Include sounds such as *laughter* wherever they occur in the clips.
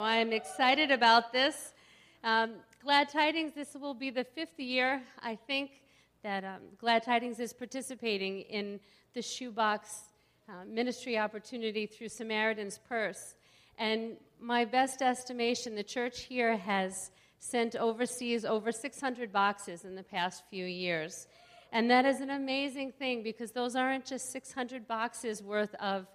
I'm excited about this. Um, Glad Tidings, this will be the fifth year, I think, that um, Glad Tidings is participating in the shoebox uh, ministry opportunity through Samaritan's Purse. And my best estimation, the church here has sent overseas over 600 boxes in the past few years. And that is an amazing thing because those aren't just 600 boxes worth of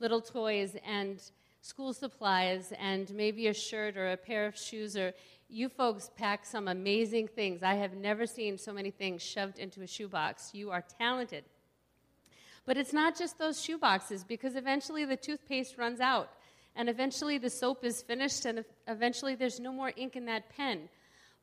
little toys and school supplies and maybe a shirt or a pair of shoes or you folks pack some amazing things. I have never seen so many things shoved into a shoebox. You are talented. But it's not just those shoeboxes because eventually the toothpaste runs out and eventually the soap is finished and eventually there's no more ink in that pen.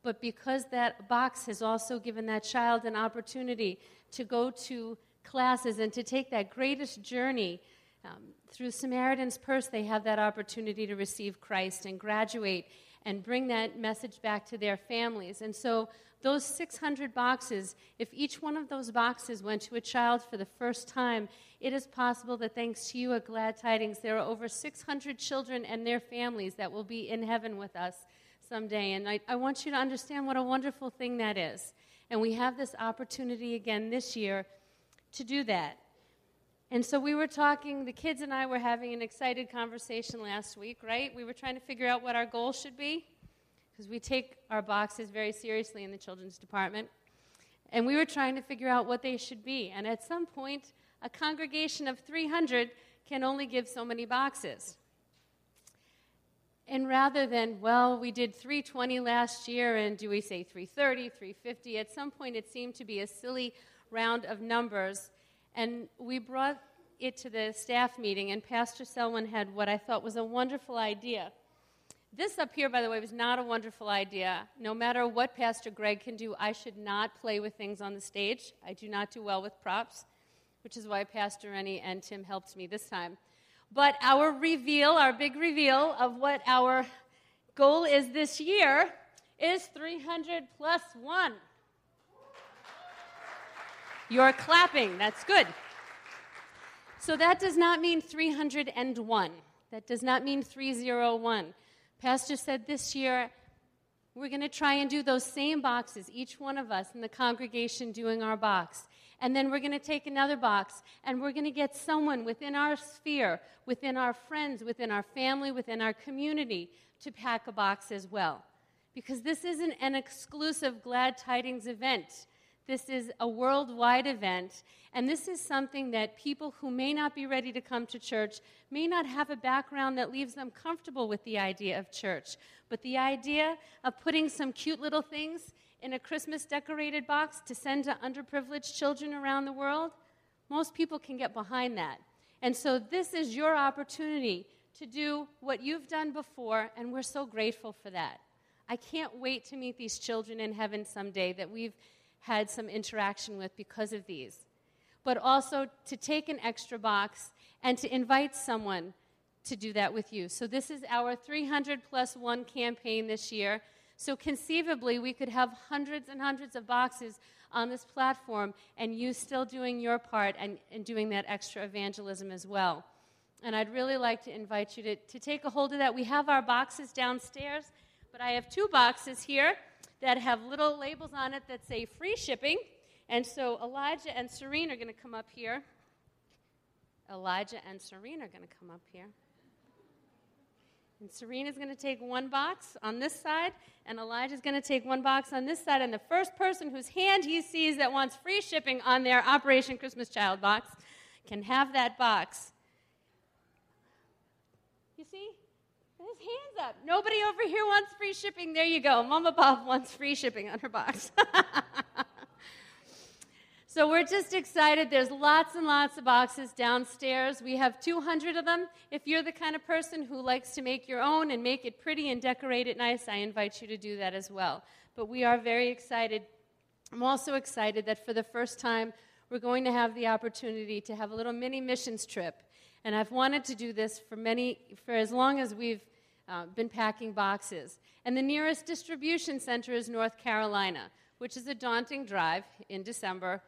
But because that box has also given that child an opportunity to go to classes and to take that greatest journey um, through Samaritan's Purse, they have that opportunity to receive Christ and graduate and bring that message back to their families. And so, those 600 boxes, if each one of those boxes went to a child for the first time, it is possible that thanks to you at Glad Tidings, there are over 600 children and their families that will be in heaven with us someday. And I, I want you to understand what a wonderful thing that is. And we have this opportunity again this year to do that. And so we were talking, the kids and I were having an excited conversation last week, right? We were trying to figure out what our goal should be, because we take our boxes very seriously in the children's department. And we were trying to figure out what they should be. And at some point, a congregation of 300 can only give so many boxes. And rather than, well, we did 320 last year, and do we say 330, 350? At some point, it seemed to be a silly round of numbers and we brought it to the staff meeting, and Pastor Selwyn had what I thought was a wonderful idea. This up here, by the way, was not a wonderful idea. No matter what Pastor Greg can do, I should not play with things on the stage. I do not do well with props, which is why Pastor Rennie and Tim helped me this time. But our reveal, our big reveal of what our goal is this year, is 300 plus one. You're clapping. That's good. So that does not mean 301. That does not mean 301. Pastor said this year, we're going to try and do those same boxes, each one of us in the congregation doing our box. And then we're going to take another box and we're going to get someone within our sphere, within our friends, within our family, within our community to pack a box as well. Because this isn't an exclusive Glad Tidings event. This is a worldwide event, and this is something that people who may not be ready to come to church may not have a background that leaves them comfortable with the idea of church. But the idea of putting some cute little things in a Christmas decorated box to send to underprivileged children around the world, most people can get behind that. And so, this is your opportunity to do what you've done before, and we're so grateful for that. I can't wait to meet these children in heaven someday that we've had some interaction with because of these. But also to take an extra box and to invite someone to do that with you. So, this is our 300 plus one campaign this year. So, conceivably, we could have hundreds and hundreds of boxes on this platform, and you still doing your part and, and doing that extra evangelism as well. And I'd really like to invite you to, to take a hold of that. We have our boxes downstairs, but I have two boxes here that have little labels on it that say free shipping. And so Elijah and Serene are going to come up here. Elijah and Serene are going to come up here. And Serene is going to take one box on this side, and Elijah is going to take one box on this side. And the first person whose hand he sees that wants free shipping on their Operation Christmas Child box can have that box. You see? Hands up. Nobody over here wants free shipping. There you go. Mama Bob wants free shipping on her box. *laughs* so we're just excited. There's lots and lots of boxes downstairs. We have 200 of them. If you're the kind of person who likes to make your own and make it pretty and decorate it nice, I invite you to do that as well. But we are very excited. I'm also excited that for the first time, we're going to have the opportunity to have a little mini missions trip. And I've wanted to do this for many, for as long as we've uh, been packing boxes. And the nearest distribution center is North Carolina, which is a daunting drive in December.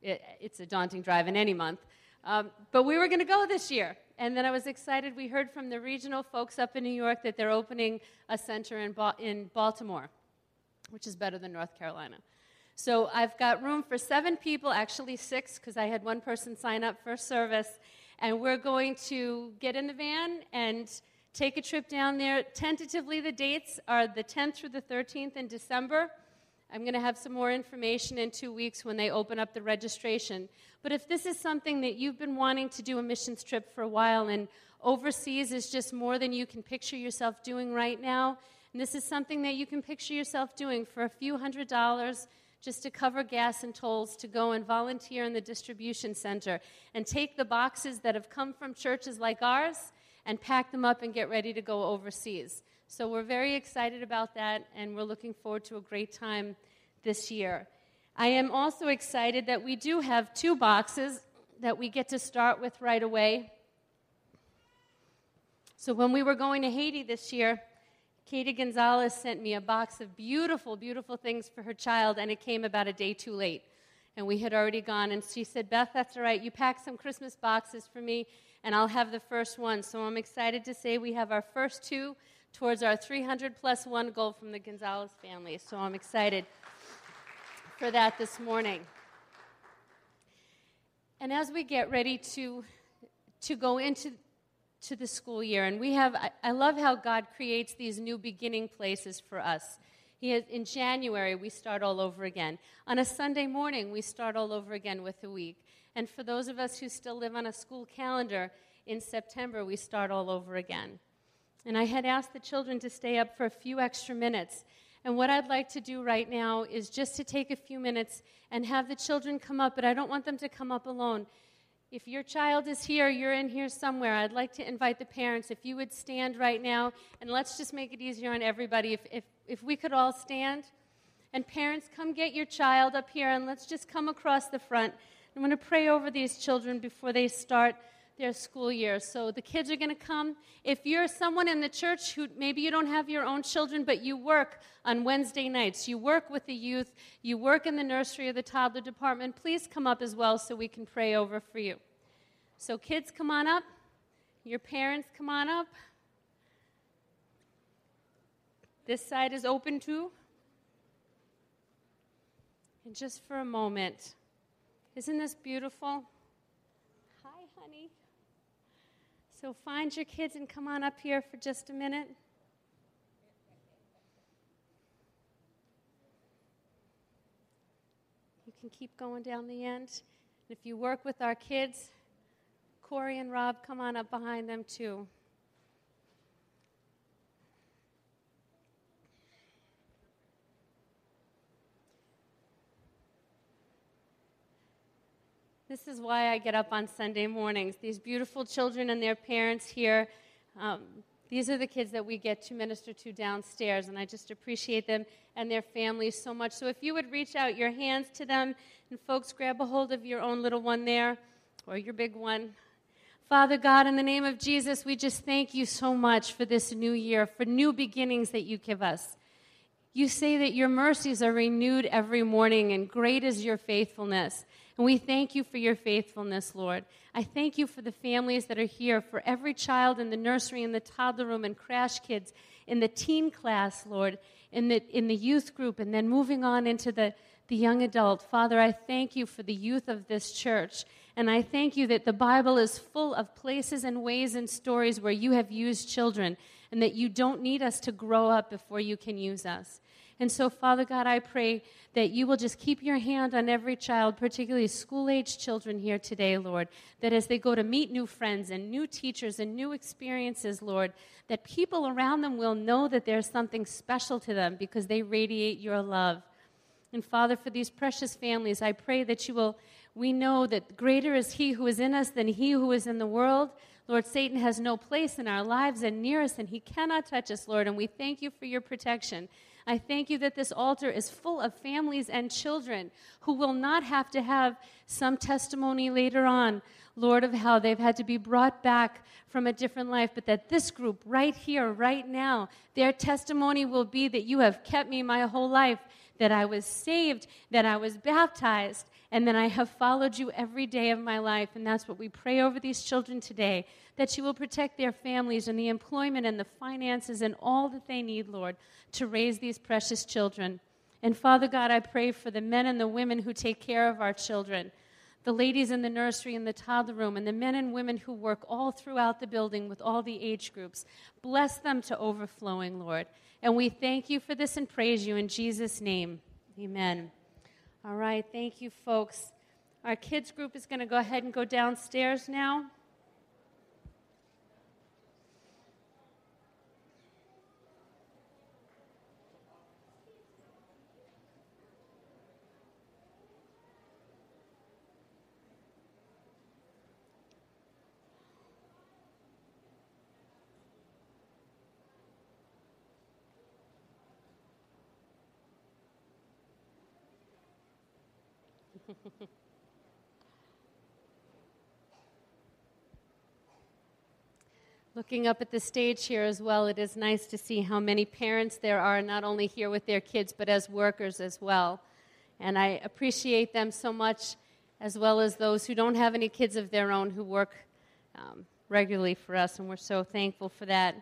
It, it's a daunting drive in any month. Um, but we were going to go this year. And then I was excited. We heard from the regional folks up in New York that they're opening a center in, ba- in Baltimore, which is better than North Carolina. So I've got room for seven people, actually six, because I had one person sign up for service. And we're going to get in the van and take a trip down there. Tentatively, the dates are the 10th through the 13th in December. I'm going to have some more information in two weeks when they open up the registration. But if this is something that you've been wanting to do a missions trip for a while and overseas is just more than you can picture yourself doing right now, and this is something that you can picture yourself doing for a few hundred dollars just to cover gas and tolls to go and volunteer in the distribution center and take the boxes that have come from churches like ours and pack them up and get ready to go overseas. So we're very excited about that, and we're looking forward to a great time this year. I am also excited that we do have two boxes that we get to start with right away. So when we were going to Haiti this year, Katie Gonzalez sent me a box of beautiful, beautiful things for her child, and it came about a day too late. And we had already gone, and she said, Beth, that's all right. You pack some Christmas boxes for me, and I'll have the first one. So I'm excited to say we have our first two towards our 300 plus one goal from the Gonzalez family. So I'm excited for that this morning. And as we get ready to, to go into to the school year, and we have, I, I love how God creates these new beginning places for us. He has, in January, we start all over again. On a Sunday morning, we start all over again with a week. And for those of us who still live on a school calendar, in September, we start all over again. And I had asked the children to stay up for a few extra minutes. And what I'd like to do right now is just to take a few minutes and have the children come up, but I don't want them to come up alone. If your child is here, you're in here somewhere, I'd like to invite the parents. If you would stand right now, and let's just make it easier on everybody. If, if, if we could all stand. And parents, come get your child up here, and let's just come across the front. I'm going to pray over these children before they start their school year. So the kids are going to come. If you're someone in the church who maybe you don't have your own children, but you work on Wednesday nights, you work with the youth, you work in the nursery or the toddler department, please come up as well so we can pray over for you. So, kids, come on up. Your parents, come on up. This side is open too. And just for a moment, isn't this beautiful? Hi, honey. So find your kids and come on up here for just a minute. You can keep going down the end. If you work with our kids, Corey and Rob, come on up behind them too. This is why I get up on Sunday mornings. These beautiful children and their parents here. Um, these are the kids that we get to minister to downstairs, and I just appreciate them and their families so much. So, if you would reach out your hands to them, and folks, grab a hold of your own little one there or your big one. Father God, in the name of Jesus, we just thank you so much for this new year, for new beginnings that you give us. You say that your mercies are renewed every morning, and great is your faithfulness. And we thank you for your faithfulness, Lord. I thank you for the families that are here, for every child in the nursery, in the toddler room, and crash kids, in the teen class, Lord, in the, in the youth group, and then moving on into the, the young adult. Father, I thank you for the youth of this church. And I thank you that the Bible is full of places and ways and stories where you have used children, and that you don't need us to grow up before you can use us. And so, Father God, I pray that you will just keep your hand on every child, particularly school age children here today, Lord, that as they go to meet new friends and new teachers and new experiences, Lord, that people around them will know that there's something special to them because they radiate your love. And Father, for these precious families, I pray that you will, we know that greater is He who is in us than He who is in the world. Lord, Satan has no place in our lives and near us, and he cannot touch us, Lord. And we thank you for your protection. I thank you that this altar is full of families and children who will not have to have some testimony later on, Lord, of how they've had to be brought back from a different life, but that this group right here, right now, their testimony will be that you have kept me my whole life, that I was saved, that I was baptized, and that I have followed you every day of my life. And that's what we pray over these children today that you will protect their families and the employment and the finances and all that they need, Lord, to raise these precious children. And Father God, I pray for the men and the women who take care of our children, the ladies in the nursery and the toddler room, and the men and women who work all throughout the building with all the age groups. Bless them to overflowing, Lord. And we thank you for this and praise you in Jesus' name. Amen. All right, thank you, folks. Our kids group is going to go ahead and go downstairs now. Looking up at the stage here as well, it is nice to see how many parents there are, not only here with their kids, but as workers as well. And I appreciate them so much, as well as those who don't have any kids of their own who work um, regularly for us, and we're so thankful for that.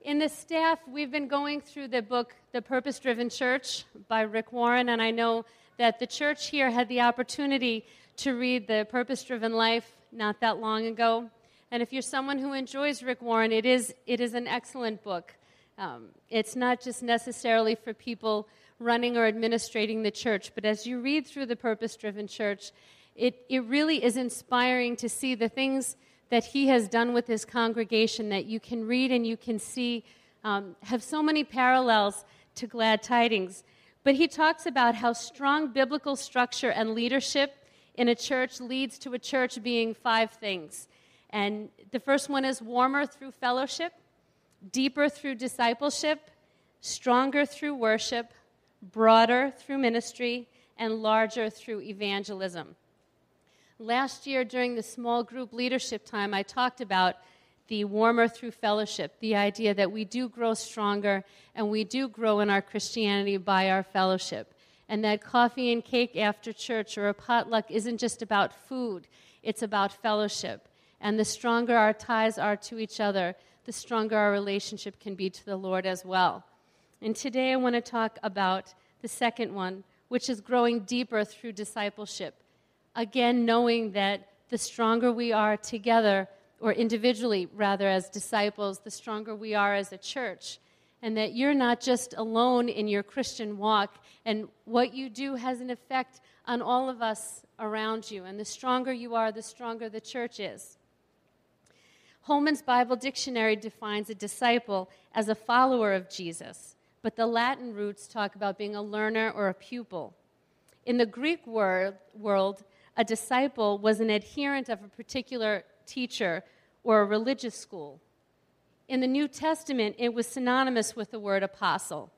In the staff, we've been going through the book, The Purpose Driven Church by Rick Warren, and I know that the church here had the opportunity to read The Purpose Driven Life not that long ago. And if you're someone who enjoys Rick Warren, it is, it is an excellent book. Um, it's not just necessarily for people running or administrating the church, but as you read through The Purpose Driven Church, it, it really is inspiring to see the things that he has done with his congregation that you can read and you can see um, have so many parallels to glad tidings. But he talks about how strong biblical structure and leadership in a church leads to a church being five things. And the first one is warmer through fellowship, deeper through discipleship, stronger through worship, broader through ministry, and larger through evangelism. Last year, during the small group leadership time, I talked about the warmer through fellowship, the idea that we do grow stronger and we do grow in our Christianity by our fellowship. And that coffee and cake after church or a potluck isn't just about food, it's about fellowship. And the stronger our ties are to each other, the stronger our relationship can be to the Lord as well. And today I want to talk about the second one, which is growing deeper through discipleship. Again, knowing that the stronger we are together, or individually, rather, as disciples, the stronger we are as a church. And that you're not just alone in your Christian walk, and what you do has an effect on all of us around you. And the stronger you are, the stronger the church is. Holman's Bible Dictionary defines a disciple as a follower of Jesus, but the Latin roots talk about being a learner or a pupil. In the Greek word, world, a disciple was an adherent of a particular teacher or a religious school. In the New Testament, it was synonymous with the word apostle,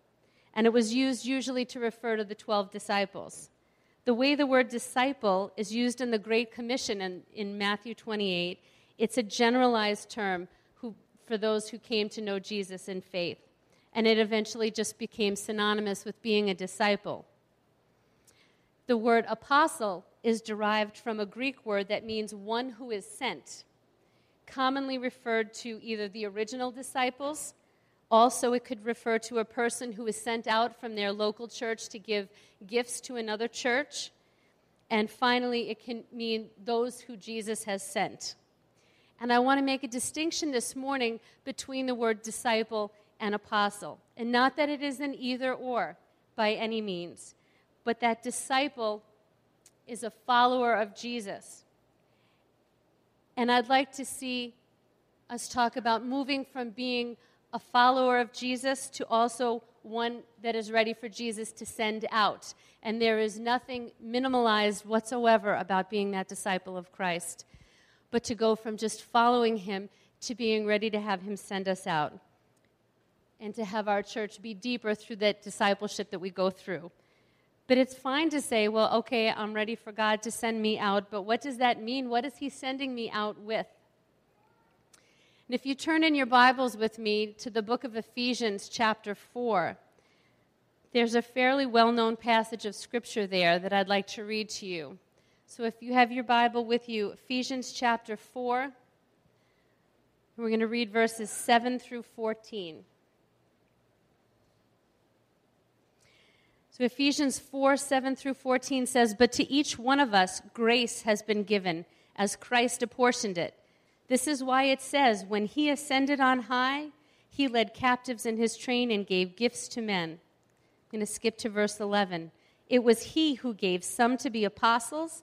and it was used usually to refer to the 12 disciples. The way the word disciple is used in the Great Commission in, in Matthew 28, it's a generalized term who, for those who came to know Jesus in faith. And it eventually just became synonymous with being a disciple. The word apostle is derived from a Greek word that means one who is sent, commonly referred to either the original disciples, also, it could refer to a person who is sent out from their local church to give gifts to another church. And finally, it can mean those who Jesus has sent. And I want to make a distinction this morning between the word disciple and apostle. And not that it is an either or by any means, but that disciple is a follower of Jesus. And I'd like to see us talk about moving from being a follower of Jesus to also one that is ready for Jesus to send out. And there is nothing minimalized whatsoever about being that disciple of Christ, but to go from just following him to being ready to have him send us out and to have our church be deeper through that discipleship that we go through. But it's fine to say, well, okay, I'm ready for God to send me out, but what does that mean? What is He sending me out with? And if you turn in your Bibles with me to the book of Ephesians, chapter 4, there's a fairly well known passage of scripture there that I'd like to read to you. So if you have your Bible with you, Ephesians chapter 4, we're going to read verses 7 through 14. So Ephesians 4 7 through 14 says, But to each one of us grace has been given as Christ apportioned it. This is why it says, When he ascended on high, he led captives in his train and gave gifts to men. I'm going to skip to verse 11. It was he who gave some to be apostles,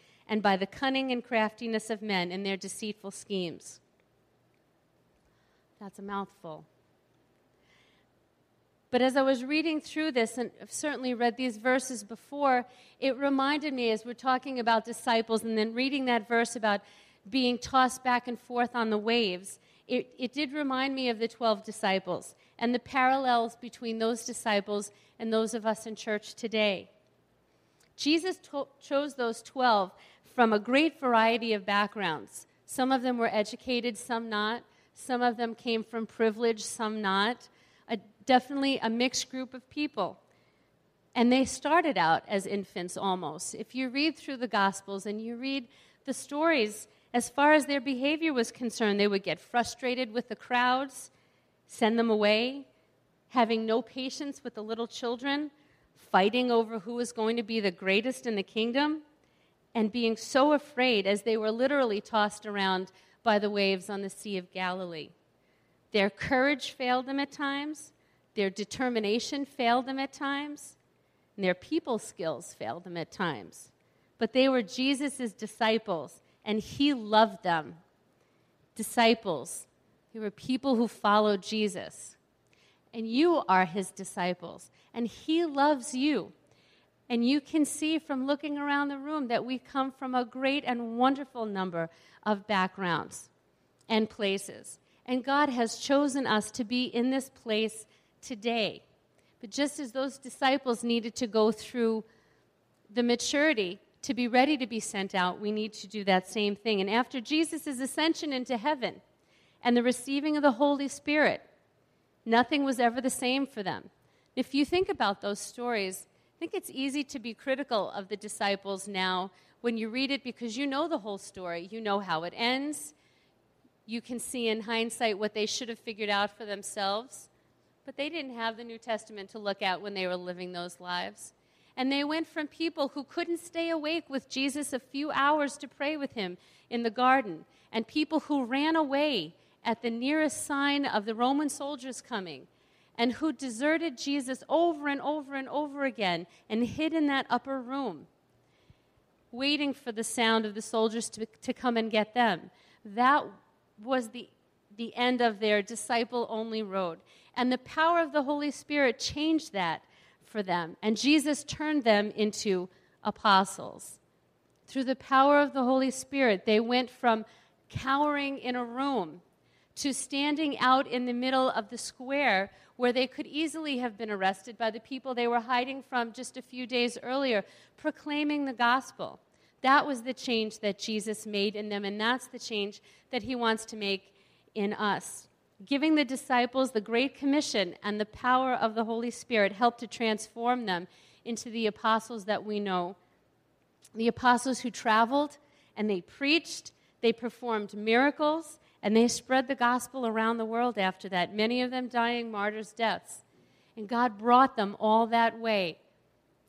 and by the cunning and craftiness of men in their deceitful schemes. That's a mouthful. But as I was reading through this, and I've certainly read these verses before, it reminded me as we're talking about disciples and then reading that verse about being tossed back and forth on the waves, it, it did remind me of the 12 disciples and the parallels between those disciples and those of us in church today. Jesus to- chose those 12 from a great variety of backgrounds. Some of them were educated, some not. Some of them came from privilege, some not definitely a mixed group of people. And they started out as infants almost. If you read through the Gospels and you read the stories, as far as their behavior was concerned, they would get frustrated with the crowds, send them away, having no patience with the little children, fighting over who was going to be the greatest in the kingdom, and being so afraid as they were literally tossed around by the waves on the Sea of Galilee. Their courage failed them at times, their determination failed them at times, and their people skills failed them at times. But they were Jesus' disciples, and he loved them. Disciples. They were people who followed Jesus. And you are his disciples, and he loves you. And you can see from looking around the room that we come from a great and wonderful number of backgrounds and places. And God has chosen us to be in this place today. But just as those disciples needed to go through the maturity to be ready to be sent out, we need to do that same thing. And after Jesus' ascension into heaven and the receiving of the Holy Spirit, nothing was ever the same for them. If you think about those stories, think it's easy to be critical of the disciples now when you read it because you know the whole story. You know how it ends. You can see in hindsight what they should have figured out for themselves. But they didn't have the New Testament to look at when they were living those lives. And they went from people who couldn't stay awake with Jesus a few hours to pray with him in the garden, and people who ran away at the nearest sign of the Roman soldiers coming, and who deserted Jesus over and over and over again and hid in that upper room, waiting for the sound of the soldiers to, to come and get them. That was the, the end of their disciple only road. And the power of the Holy Spirit changed that for them. And Jesus turned them into apostles. Through the power of the Holy Spirit, they went from cowering in a room to standing out in the middle of the square where they could easily have been arrested by the people they were hiding from just a few days earlier, proclaiming the gospel. That was the change that Jesus made in them, and that's the change that he wants to make in us giving the disciples the Great Commission and the power of the Holy Spirit helped to transform them into the apostles that we know. The apostles who traveled and they preached, they performed miracles, and they spread the gospel around the world after that, many of them dying martyrs' deaths. And God brought them all that way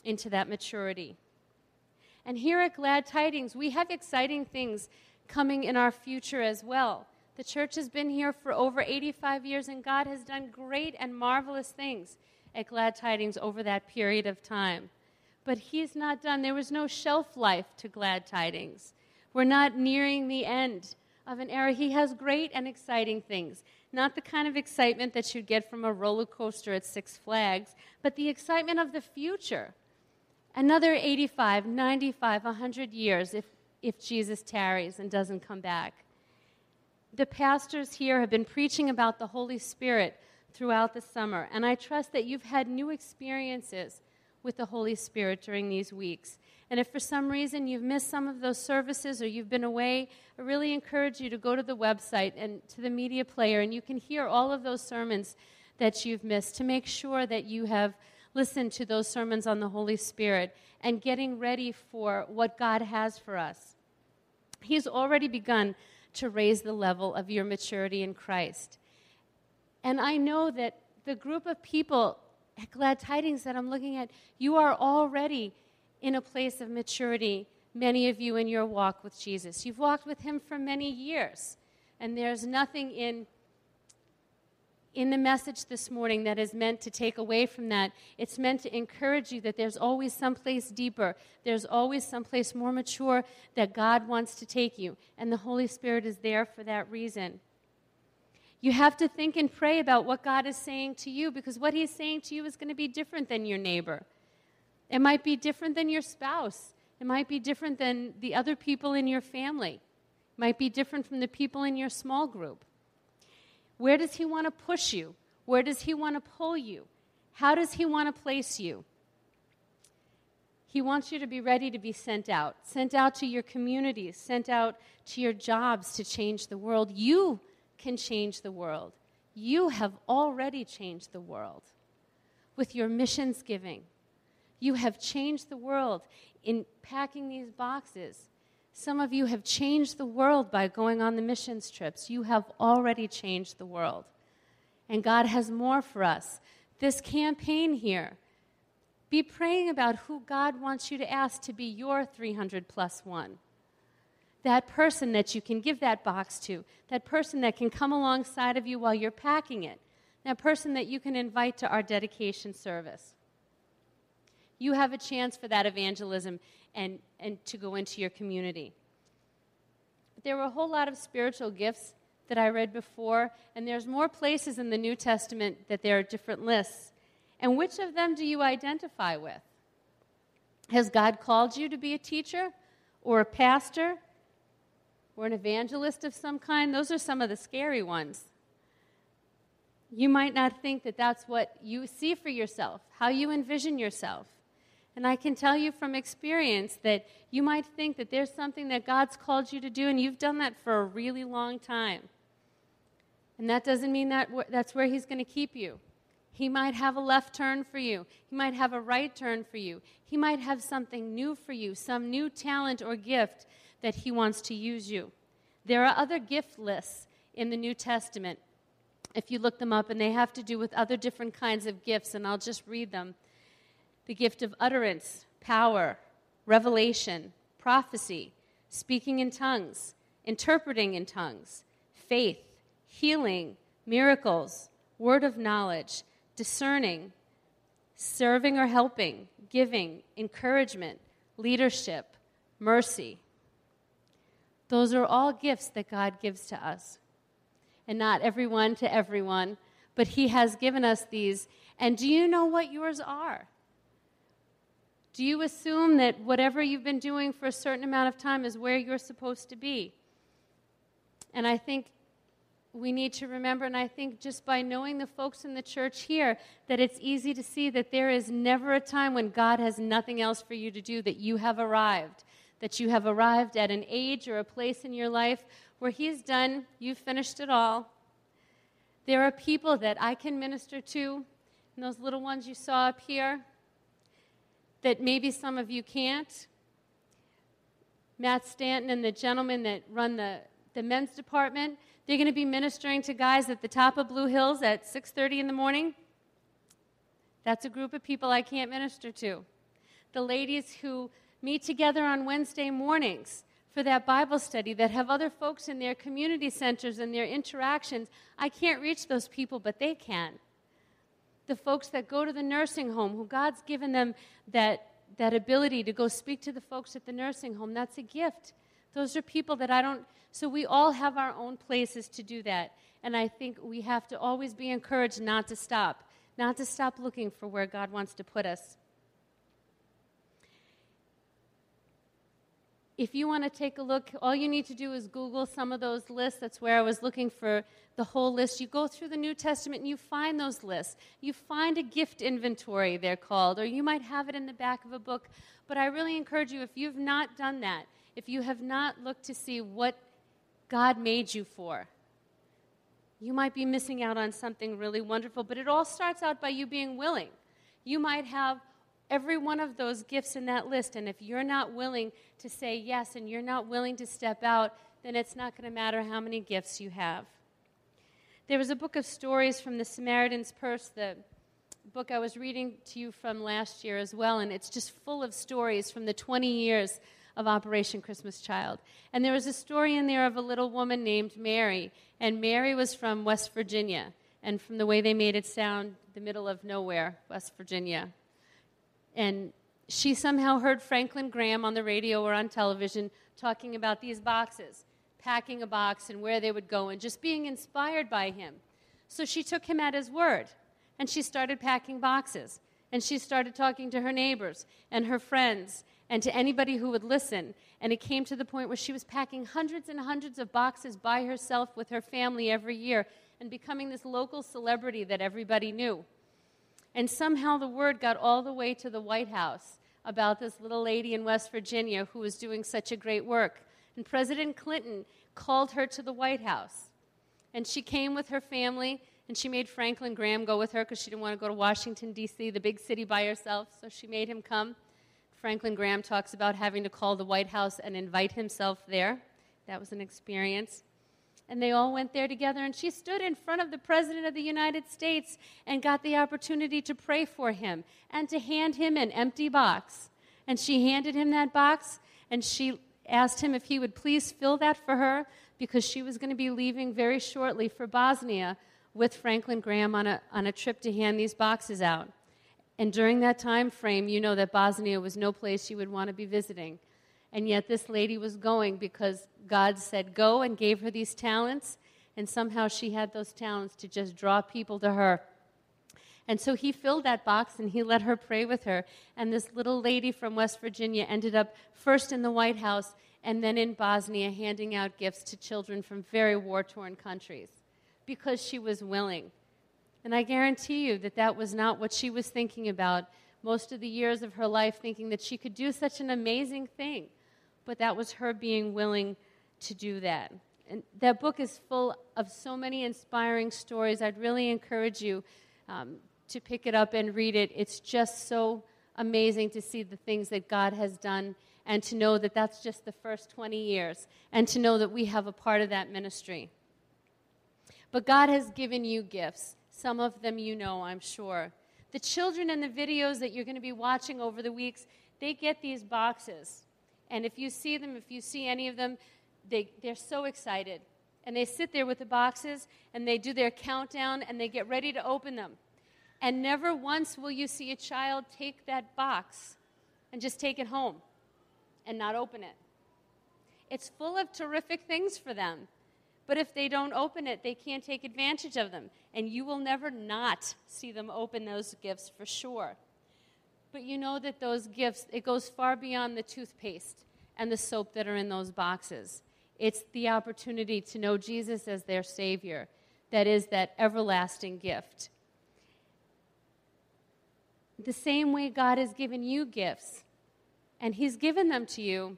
into that maturity. And here at Glad Tidings, we have exciting things coming in our future as well. The church has been here for over 85 years, and God has done great and marvelous things at Glad Tidings over that period of time. But He's not done. There was no shelf life to Glad Tidings. We're not nearing the end of an era. He has great and exciting things. Not the kind of excitement that you'd get from a roller coaster at Six Flags, but the excitement of the future. another 85, 95, 100 years if, if Jesus tarries and doesn't come back. The pastors here have been preaching about the Holy Spirit throughout the summer, and I trust that you've had new experiences with the Holy Spirit during these weeks. And if for some reason you've missed some of those services or you've been away, I really encourage you to go to the website and to the media player, and you can hear all of those sermons that you've missed to make sure that you have listened to those sermons on the Holy Spirit and getting ready for what God has for us. He's already begun to raise the level of your maturity in Christ. And I know that the group of people at Glad Tidings that I'm looking at, you are already in a place of maturity, many of you in your walk with Jesus. You've walked with Him for many years, and there's nothing in in the message this morning that is meant to take away from that. It's meant to encourage you that there's always someplace deeper, there's always someplace more mature that God wants to take you, and the Holy Spirit is there for that reason. You have to think and pray about what God is saying to you because what He's saying to you is going to be different than your neighbor. It might be different than your spouse. It might be different than the other people in your family. It might be different from the people in your small group. Where does He want to push you? Where does He want to pull you? How does He want to place you? He wants you to be ready to be sent out, sent out to your communities, sent out to your jobs to change the world. You can change the world. You have already changed the world with your missions giving. You have changed the world in packing these boxes some of you have changed the world by going on the missions trips. You have already changed the world. And God has more for us. This campaign here, be praying about who God wants you to ask to be your 300 plus one. That person that you can give that box to, that person that can come alongside of you while you're packing it, that person that you can invite to our dedication service. You have a chance for that evangelism and, and to go into your community. But there were a whole lot of spiritual gifts that I read before, and there's more places in the New Testament that there are different lists. And which of them do you identify with? Has God called you to be a teacher or a pastor or an evangelist of some kind? Those are some of the scary ones. You might not think that that's what you see for yourself, how you envision yourself. And I can tell you from experience that you might think that there's something that God's called you to do, and you've done that for a really long time. And that doesn't mean that that's where He's going to keep you. He might have a left turn for you, He might have a right turn for you, He might have something new for you, some new talent or gift that He wants to use you. There are other gift lists in the New Testament, if you look them up, and they have to do with other different kinds of gifts, and I'll just read them the gift of utterance, power, revelation, prophecy, speaking in tongues, interpreting in tongues, faith, healing, miracles, word of knowledge, discerning, serving or helping, giving, encouragement, leadership, mercy. Those are all gifts that God gives to us. And not everyone to everyone, but He has given us these. And do you know what yours are? Do you assume that whatever you've been doing for a certain amount of time is where you're supposed to be? And I think we need to remember, and I think just by knowing the folks in the church here, that it's easy to see that there is never a time when God has nothing else for you to do, that you have arrived, that you have arrived at an age or a place in your life where He's done, you've finished it all. There are people that I can minister to, and those little ones you saw up here, that maybe some of you can't. Matt Stanton and the gentlemen that run the, the men's department, they're going to be ministering to guys at the top of Blue Hills at 6:30 in the morning. That's a group of people I can't minister to. The ladies who meet together on Wednesday mornings for that Bible study that have other folks in their community centers and their interactions, I can't reach those people, but they can the folks that go to the nursing home, who God's given them that, that ability to go speak to the folks at the nursing home. That's a gift. Those are people that I don't, so we all have our own places to do that. And I think we have to always be encouraged not to stop, not to stop looking for where God wants to put us. If you want to take a look, all you need to do is Google some of those lists. That's where I was looking for the whole list. You go through the New Testament and you find those lists. You find a gift inventory, they're called, or you might have it in the back of a book. But I really encourage you, if you've not done that, if you have not looked to see what God made you for, you might be missing out on something really wonderful. But it all starts out by you being willing. You might have every one of those gifts in that list. And if you're not willing to say yes and you're not willing to step out, then it's not going to matter how many gifts you have. There was a book of stories from the Samaritan's Purse, the book I was reading to you from last year as well, and it's just full of stories from the 20 years of Operation Christmas Child. And there was a story in there of a little woman named Mary, and Mary was from West Virginia, and from the way they made it sound, the middle of nowhere, West Virginia. And she somehow heard Franklin Graham on the radio or on television talking about these boxes, packing a box and where they would go, and just being inspired by him. So she took him at his word, and she started packing boxes. And she started talking to her neighbors and her friends and to anybody who would listen. And it came to the point where she was packing hundreds and hundreds of boxes by herself with her family every year and becoming this local celebrity that everybody knew. And somehow the word got all the way to the White House about this little lady in West Virginia who was doing such a great work. And President Clinton called her to the White House. And she came with her family, and she made Franklin Graham go with her because she didn't want to go to Washington, D.C., the big city, by herself. So she made him come. Franklin Graham talks about having to call the White House and invite himself there. That was an experience and they all went there together. And she stood in front of the President of the United States and got the opportunity to pray for him and to hand him an empty box. And she handed him that box, and she asked him if he would please fill that for her because she was going to be leaving very shortly for Bosnia with Franklin Graham on a, on a trip to hand these boxes out. And during that time frame, you know that Bosnia was no place you would want to be visiting. And yet, this lady was going because God said, Go and gave her these talents. And somehow she had those talents to just draw people to her. And so he filled that box and he let her pray with her. And this little lady from West Virginia ended up first in the White House and then in Bosnia handing out gifts to children from very war torn countries because she was willing. And I guarantee you that that was not what she was thinking about most of the years of her life, thinking that she could do such an amazing thing but that was her being willing to do that. And that book is full of so many inspiring stories. I'd really encourage you um, to pick it up and read it. It's just so amazing to see the things that God has done and to know that that's just the first 20 years and to know that we have a part of that ministry. But God has given you gifts. Some of them you know, I'm sure. The children in the videos that you're going to be watching over the weeks, they get these boxes. And if you see them, if you see any of them, they, they're so excited. And they sit there with the boxes and they do their countdown and they get ready to open them. And never once will you see a child take that box and just take it home and not open it. It's full of terrific things for them. But if they don't open it, they can't take advantage of them. And you will never not see them open those gifts for sure. But you know that those gifts, it goes far beyond the toothpaste and the soap that are in those boxes. It's the opportunity to know Jesus as their Savior that is that everlasting gift. The same way God has given you gifts, and He's given them to you,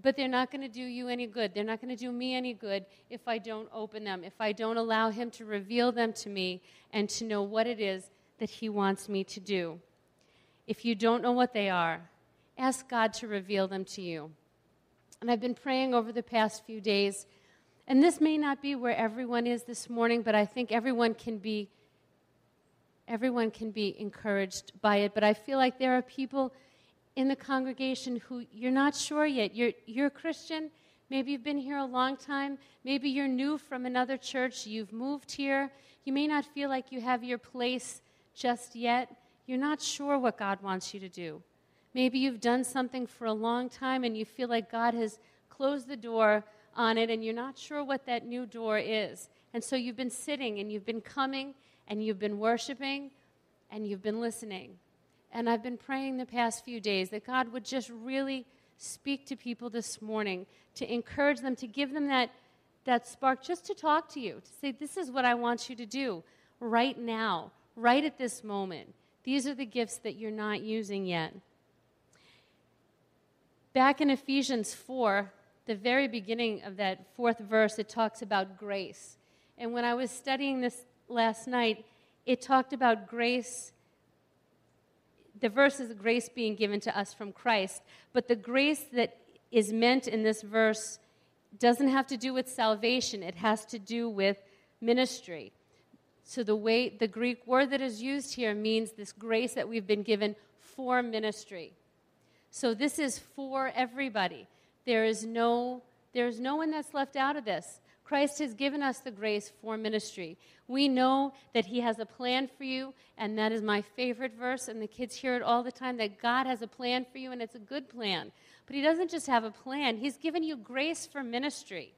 but they're not going to do you any good. They're not going to do me any good if I don't open them, if I don't allow Him to reveal them to me and to know what it is that He wants me to do. If you don't know what they are, ask God to reveal them to you. And I've been praying over the past few days, and this may not be where everyone is this morning, but I think everyone can be everyone can be encouraged by it. But I feel like there are people in the congregation who you're not sure yet. You're, you're a Christian. Maybe you've been here a long time. Maybe you're new from another church. You've moved here. You may not feel like you have your place just yet you're not sure what God wants you to do. Maybe you've done something for a long time and you feel like God has closed the door on it and you're not sure what that new door is. And so you've been sitting and you've been coming and you've been worshiping and you've been listening. And I've been praying the past few days that God would just really speak to people this morning, to encourage them, to give them that, that spark just to talk to you, to say, This is what I want you to do right now, right at this moment. These are the gifts that you're not using yet. Back in Ephesians 4, the very beginning of that fourth verse, it talks about grace. And when I was studying this last night, it talked about grace. The verse is grace being given to us from Christ, but the grace that is meant in this verse doesn't have to do with salvation, it has to do with ministry. So the way the Greek word that is used here means this grace that we've been given for ministry. So this is for everybody. There is no there's no one that's left out of this. Christ has given us the grace for ministry. We know that He has a plan for you, and that is my favorite verse, and the kids hear it all the time that God has a plan for you, and it's a good plan. But He doesn't just have a plan, He's given you grace for ministry.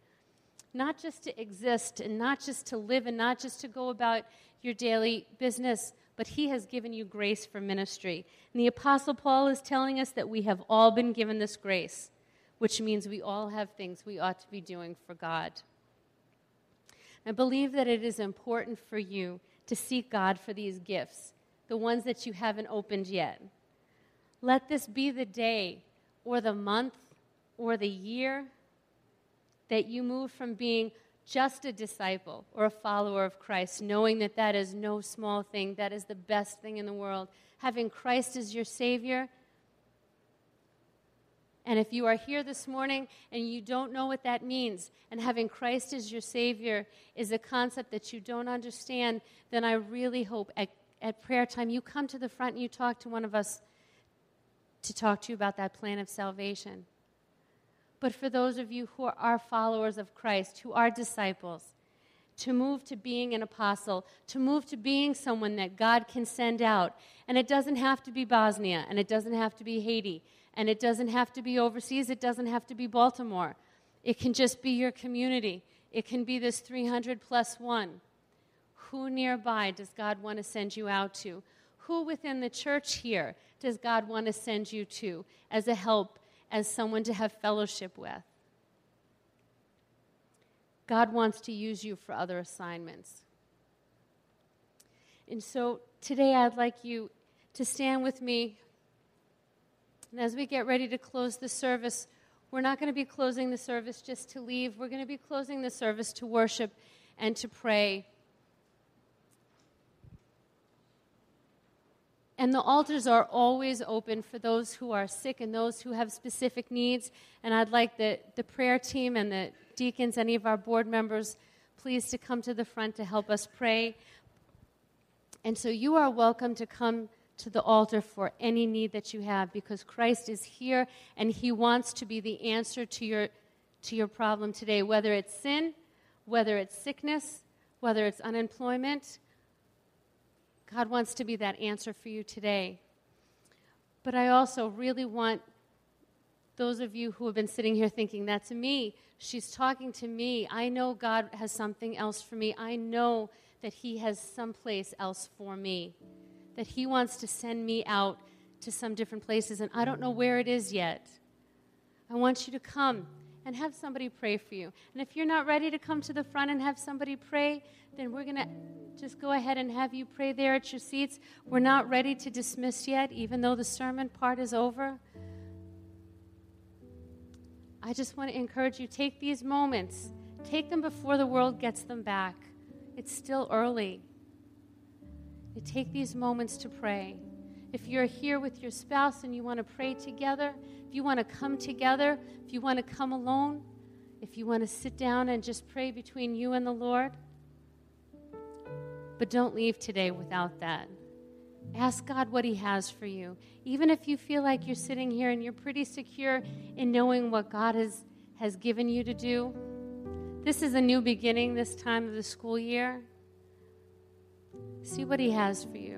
Not just to exist, and not just to live, and not just to go about your daily business, but He has given you grace for ministry. And the Apostle Paul is telling us that we have all been given this grace, which means we all have things we ought to be doing for God. I believe that it is important for you to seek God for these gifts, the ones that you haven't opened yet. Let this be the day or the month or the year that you move from being just a disciple or a follower of Christ, knowing that that is no small thing, that is the best thing in the world. Having Christ as your Savior and if you are here this morning and you don't know what that means, and having Christ as your Savior is a concept that you don't understand, then I really hope at, at prayer time you come to the front and you talk to one of us to talk to you about that plan of salvation. But for those of you who are followers of Christ, who are disciples, to move to being an apostle, to move to being someone that God can send out. And it doesn't have to be Bosnia, and it doesn't have to be Haiti. And it doesn't have to be overseas, it doesn't have to be Baltimore. It can just be your community. It can be this 300 plus one. Who nearby does God want to send you out to? Who within the church here does God want to send you to as a help, as someone to have fellowship with? God wants to use you for other assignments. And so today I'd like you to stand with me and as we get ready to close the service, we're not going to be closing the service just to leave. We're going to be closing the service to worship and to pray. And the altars are always open for those who are sick and those who have specific needs. And I'd like the, the prayer team and the deacons, any of our board members, please to come to the front to help us pray. And so you are welcome to come to the altar for any need that you have because Christ is here and He wants to be the answer to your, to your problem today, whether it's sin, whether it's sickness, whether it's unemployment. God wants to be that answer for you today. But I also really want those of you who have been sitting here thinking, that's me. She's talking to me. I know God has something else for me. I know that He has someplace else for me that He wants to send me out to some different places, and I don't know where it is yet. I want you to come and have somebody pray for you. And if you're not ready to come to the front and have somebody pray, then we're going to just go ahead and have you pray there at your seats. We're not ready to dismiss yet, even though the sermon part is over. I just want to encourage you take these moments, take them before the world gets them back. It's still early to take these moments to pray. If you're here with your spouse and you want to pray together, if you want to come together, if you want to come alone, if you want to sit down and just pray between you and the Lord. But don't leave today without that. Ask God what He has for you. Even if you feel like you're sitting here and you're pretty secure in knowing what God has, has given you to do. This is a new beginning this time of the school year. See what He has for you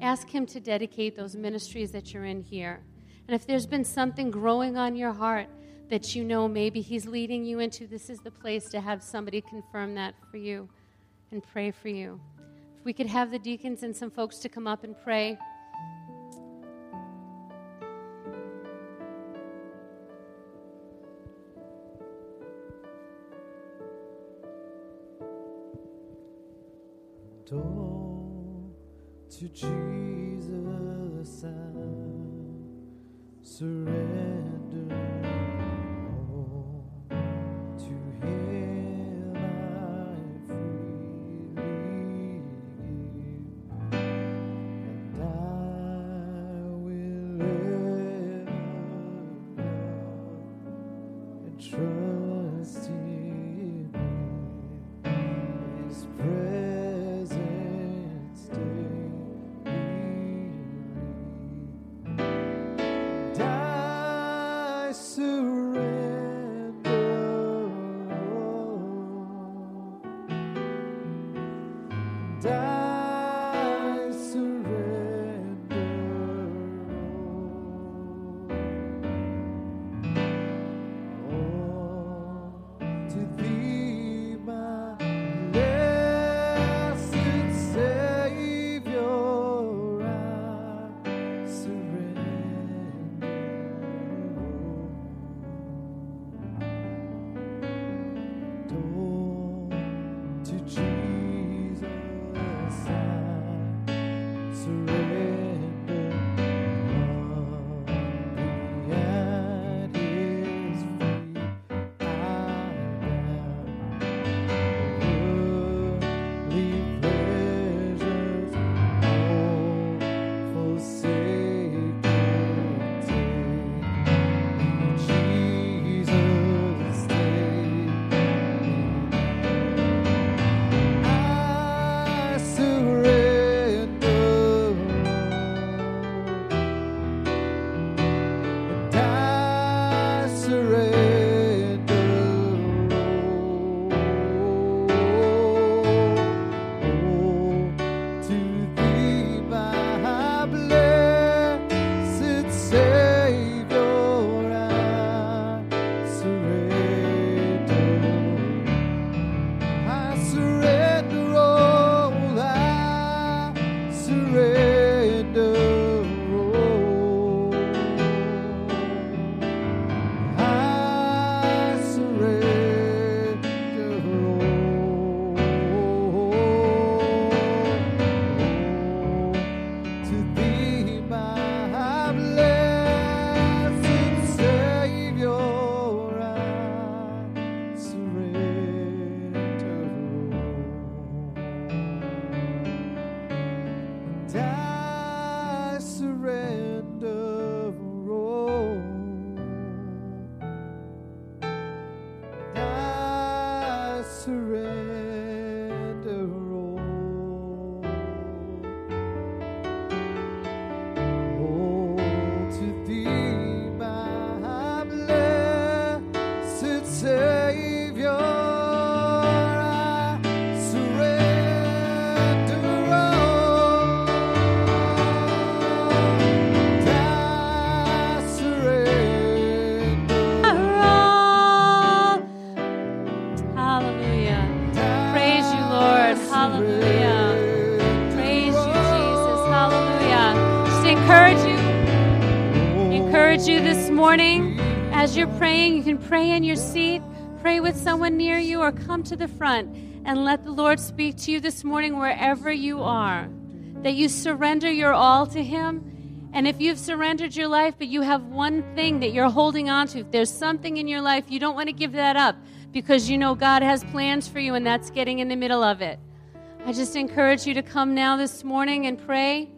ask Him to dedicate those ministries that you're in here. And if there's been something growing on your heart that you know maybe He's leading you into, this is the place to have somebody confirm that for you and pray for you. If we could have the deacons and some folks to come up and pray to Jesus I surrender encourage you this morning as you're praying. You can pray in your seat, pray with someone near you, or come to the front and let the Lord speak to you this morning wherever you are. That you surrender your all to Him. And if you've surrendered your life, but you have one thing that you're holding on to, if there's something in your life, you don't want to give that up because you know God has plans for you and that's getting in the middle of it. I just encourage you to come now this morning and pray.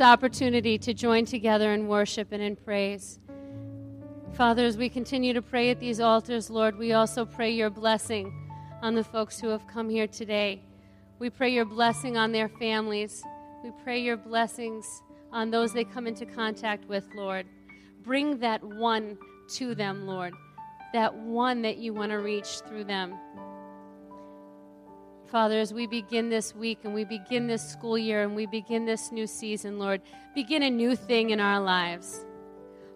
Opportunity to join together in worship and in praise. Father, as we continue to pray at these altars, Lord, we also pray your blessing on the folks who have come here today. We pray your blessing on their families. We pray your blessings on those they come into contact with, Lord. Bring that one to them, Lord. That one that you want to reach through them. Father, as we begin this week and we begin this school year and we begin this new season, Lord, begin a new thing in our lives.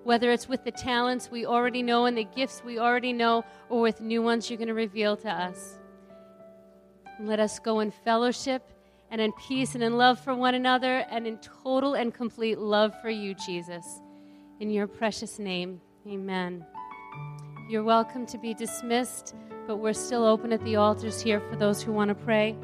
Whether it's with the talents we already know and the gifts we already know, or with new ones you're going to reveal to us. Let us go in fellowship and in peace and in love for one another and in total and complete love for you, Jesus. In your precious name, amen. You're welcome to be dismissed, but we're still open at the altars here for those who want to pray.